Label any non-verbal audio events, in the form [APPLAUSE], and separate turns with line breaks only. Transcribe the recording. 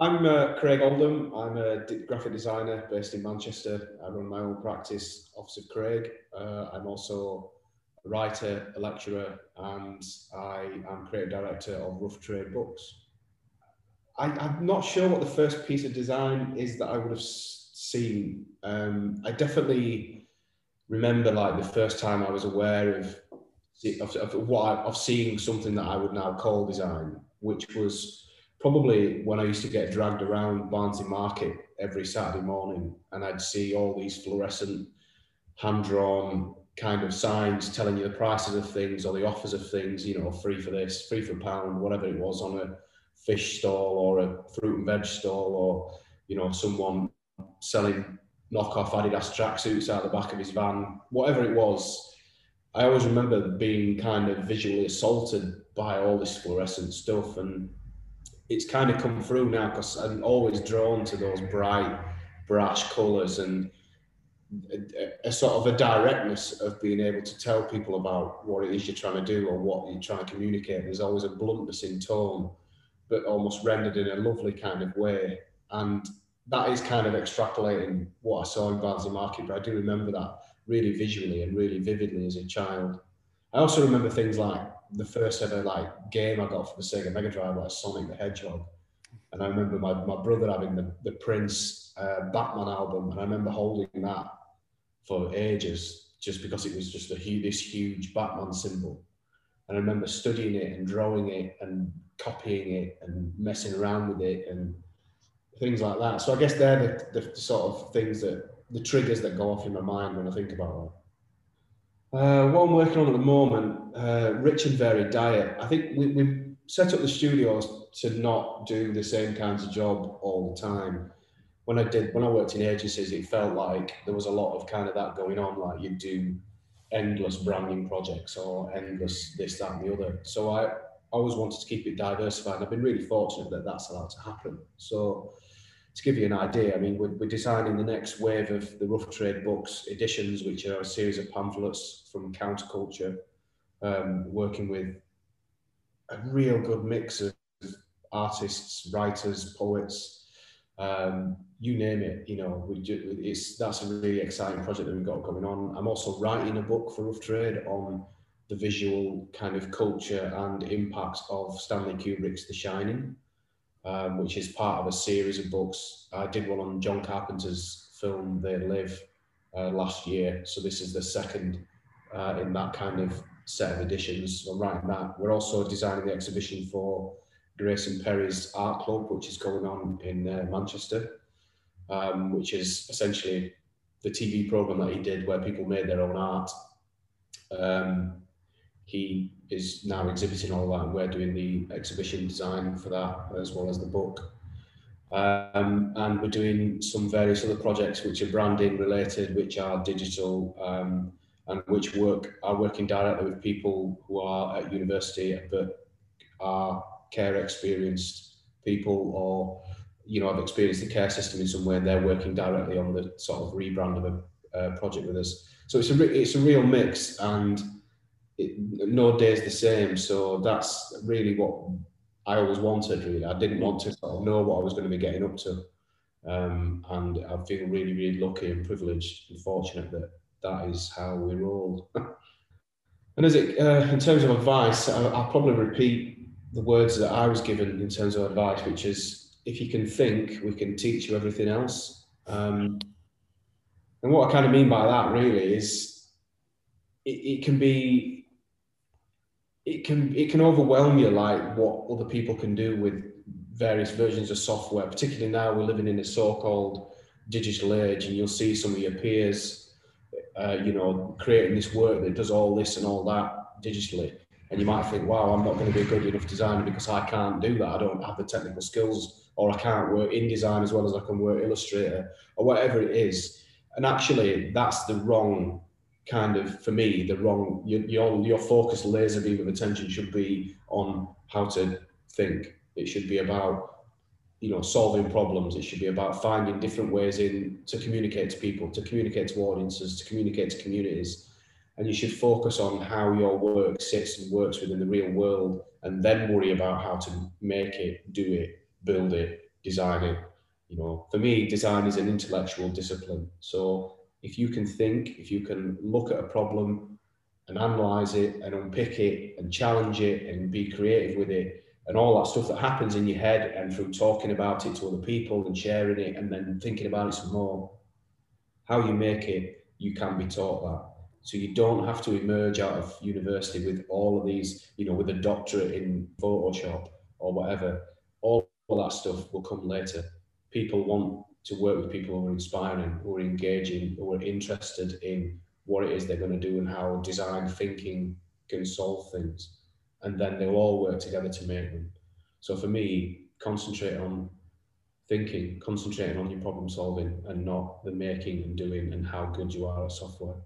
I'm uh, Craig Oldham. I'm a graphic designer based in Manchester. I run my own practice, Office of Craig. Uh, I'm also a writer, a lecturer, and I am creative director of Rough Trade Books. I, am not sure what the first piece of design is that I would have seen. Um, I definitely remember like the first time I was aware of of, of what I, of seeing something that I would now call design, which was probably when I used to get dragged around Barnsley Market every Saturday morning, and I'd see all these fluorescent, hand-drawn kind of signs telling you the prices of things or the offers of things. You know, free for this, free for pound, whatever it was on a fish stall or a fruit and veg stall, or you know, someone selling knockoff Adidas tracksuits out of the back of his van, whatever it was I always remember being kind of visually assaulted by all this fluorescent stuff, and it's kind of come through now because I'm always drawn to those bright, brash colours and a, a, sort of a directness of being able to tell people about what it is you're trying to do or what you're trying to communicate. There's always a bluntness in tone, but almost rendered in a lovely kind of way. And that is kind of extrapolating what I saw in Barnsley Market, but I do remember that really visually and really vividly as a child. I also remember things like the first ever like game I got for the Sega Mega Drive, like Sonic the Hedgehog. And I remember my, my brother having the, the Prince uh, Batman album, and I remember holding that for ages just because it was just a this huge Batman symbol. And I remember studying it and drawing it and copying it and messing around with it and things like that. So I guess they're the, the sort of things that the triggers that go off in my mind when I think about that. Uh, what I'm working on at the moment, uh, rich and varied diet. I think we, we set up the studios to not do the same kinds of job all the time. When I did, when I worked in agencies, it felt like there was a lot of kind of that going on. Like you do endless branding projects or endless this, that, and the other. So I always wanted to keep it diversified. I've been really fortunate that that's allowed to happen. So to give you an idea, I mean, we're, we're, designing the next wave of the Rough Trade Books editions, which are a series of pamphlets from counterculture, um, working with a real good mix of artists, writers, poets, um, you name it. You know, we it's that's a really exciting project that we've got going on. I'm also writing a book for Rough Trade on the visual kind of culture and impact of Stanley Kubrick's The Shining um, which is part of a series of books. I did one on John Carpenter's film They Live uh, last year, so this is the second uh, in that kind of set of editions. I'm writing that. We're also designing the exhibition for Grayson Perry's Art Club, which is going on in uh, Manchester, um, which is essentially the TV program that he did where people made their own art. Um, he is now exhibiting all that, we're doing the exhibition design for that as well as the book. Um, and we're doing some various other projects which are branding related, which are digital, um, and which work are working directly with people who are at university but are care experienced people or you know have experienced the care system in some way. They're working directly on the sort of rebrand of a uh, project with us. So it's a it's a real mix and it, no day is the same. So that's really what I always wanted. Really, I didn't want to sort of know what I was going to be getting up to, um, and I feel really, really lucky and privileged and fortunate that that is how we rolled. [LAUGHS] and as it uh, in terms of advice, I, I'll probably repeat the words that I was given in terms of advice, which is if you can think, we can teach you everything else. Um, and what I kind of mean by that really is it, it can be it can it can overwhelm you like what other people can do with various versions of software particularly now we're living in a so-called digital age and you'll see some of your peers uh, you know creating this work that does all this and all that digitally. And you might think wow i'm not going to be a good enough designer because i can't do that. I don't have the technical skills or i can't work InDesign as well as i can work illustrator or whatever it is. And actually that's the wrong kind of for me the wrong your your, focus laser beam of attention should be on how to think it should be about you know solving problems it should be about finding different ways in to communicate to people to communicate to audiences to communicate to communities and you should focus on how your work sits and works within the real world and then worry about how to make it do it build it design it. You know, for me, design is an intellectual discipline. So if you can think, if you can look at a problem and analyze it and unpick it and challenge it and be creative with it and all that stuff that happens in your head and through talking about it to other people and sharing it and then thinking about it some more, how you make it, you can be taught that. So you don't have to emerge out of university with all of these, you know, with a doctorate in Photoshop or whatever. All, all that stuff will come later. People want to work with people who are inspiring, who are engaging, who are interested in what it is they're going to do and how design thinking can solve things. And then they'll all work together to make them. So for me, concentrate on thinking, concentrating on your problem solving and not the making and doing and how good you are at software.